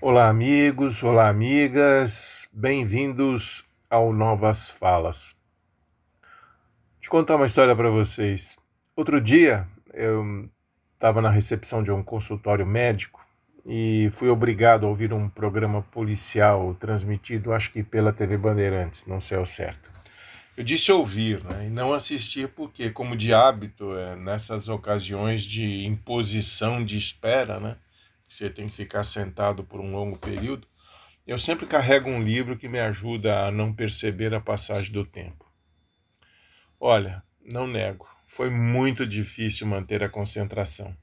Olá, amigos, olá, amigas, bem-vindos ao Novas Falas. Te contar uma história para vocês. Outro dia eu estava na recepção de um consultório médico e fui obrigado a ouvir um programa policial transmitido, acho que pela TV Bandeirantes, não sei ao certo. Eu disse ouvir né, e não assistir porque, como de hábito, é, nessas ocasiões de imposição de espera, né, você tem que ficar sentado por um longo período, eu sempre carrego um livro que me ajuda a não perceber a passagem do tempo. Olha, não nego, foi muito difícil manter a concentração.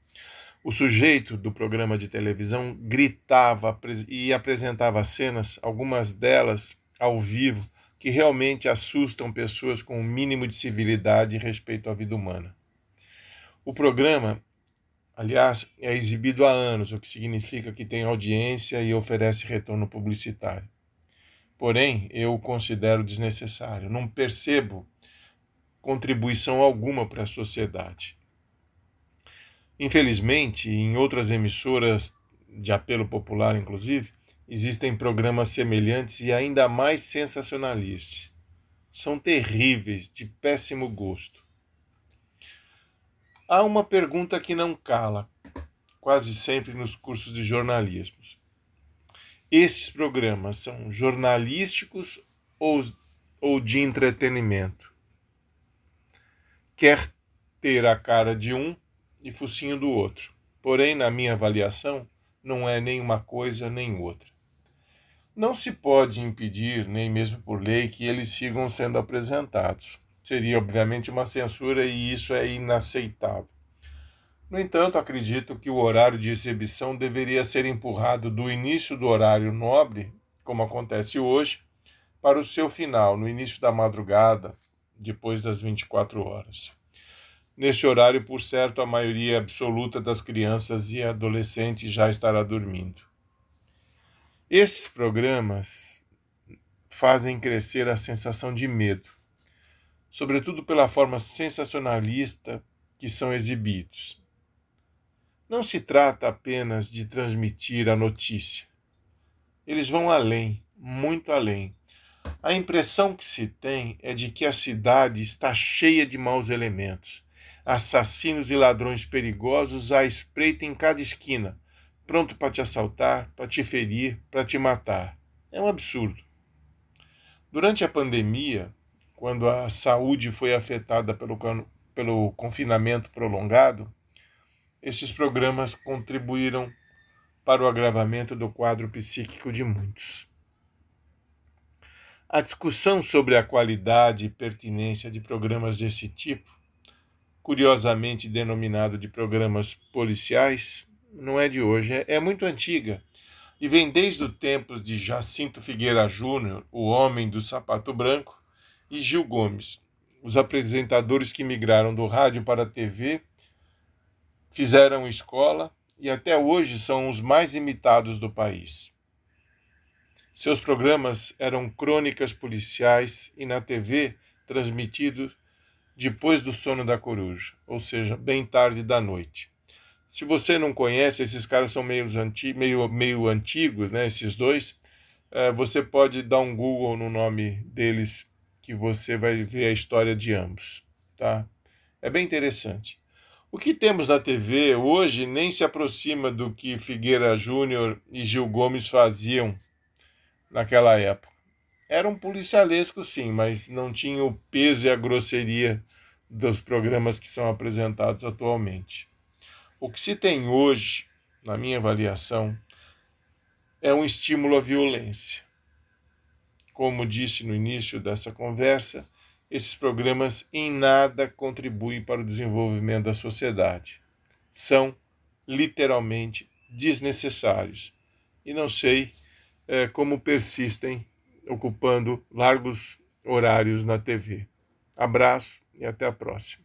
O sujeito do programa de televisão gritava e apresentava cenas, algumas delas ao vivo, que realmente assustam pessoas com o um mínimo de civilidade e respeito à vida humana. O programa Aliás, é exibido há anos, o que significa que tem audiência e oferece retorno publicitário. Porém, eu o considero desnecessário. Não percebo contribuição alguma para a sociedade. Infelizmente, em outras emissoras de apelo popular, inclusive, existem programas semelhantes e ainda mais sensacionalistas. São terríveis, de péssimo gosto. Há uma pergunta que não cala, quase sempre nos cursos de jornalismo. Estes programas são jornalísticos ou, ou de entretenimento? Quer ter a cara de um e focinho do outro. Porém, na minha avaliação, não é nem uma coisa nem outra. Não se pode impedir, nem mesmo por lei, que eles sigam sendo apresentados seria obviamente uma censura e isso é inaceitável. No entanto, acredito que o horário de exibição deveria ser empurrado do início do horário nobre, como acontece hoje, para o seu final, no início da madrugada, depois das 24 horas. Neste horário, por certo, a maioria absoluta das crianças e adolescentes já estará dormindo. Esses programas fazem crescer a sensação de medo sobretudo pela forma sensacionalista que são exibidos. Não se trata apenas de transmitir a notícia. Eles vão além, muito além. A impressão que se tem é de que a cidade está cheia de maus elementos. Assassinos e ladrões perigosos à espreita em cada esquina, pronto para te assaltar, para te ferir, para te matar. É um absurdo. Durante a pandemia, quando a saúde foi afetada pelo, pelo confinamento prolongado, esses programas contribuíram para o agravamento do quadro psíquico de muitos. A discussão sobre a qualidade e pertinência de programas desse tipo, curiosamente denominado de programas policiais, não é de hoje, é, é muito antiga e vem desde o tempo de Jacinto Figueira Júnior, o homem do sapato branco, e Gil Gomes, os apresentadores que migraram do rádio para a TV, fizeram escola e até hoje são os mais imitados do país. Seus programas eram crônicas policiais e na TV transmitidos depois do sono da coruja, ou seja, bem tarde da noite. Se você não conhece, esses caras são meio, anti, meio, meio antigos, né, esses dois, é, você pode dar um Google no nome deles que você vai ver a história de ambos, tá? É bem interessante. O que temos na TV hoje nem se aproxima do que Figueira Júnior e Gil Gomes faziam naquela época. Era um policialesco, sim, mas não tinha o peso e a grosseria dos programas que são apresentados atualmente. O que se tem hoje, na minha avaliação, é um estímulo à violência. Como disse no início dessa conversa, esses programas em nada contribuem para o desenvolvimento da sociedade. São literalmente desnecessários. E não sei é, como persistem ocupando largos horários na TV. Abraço e até a próxima.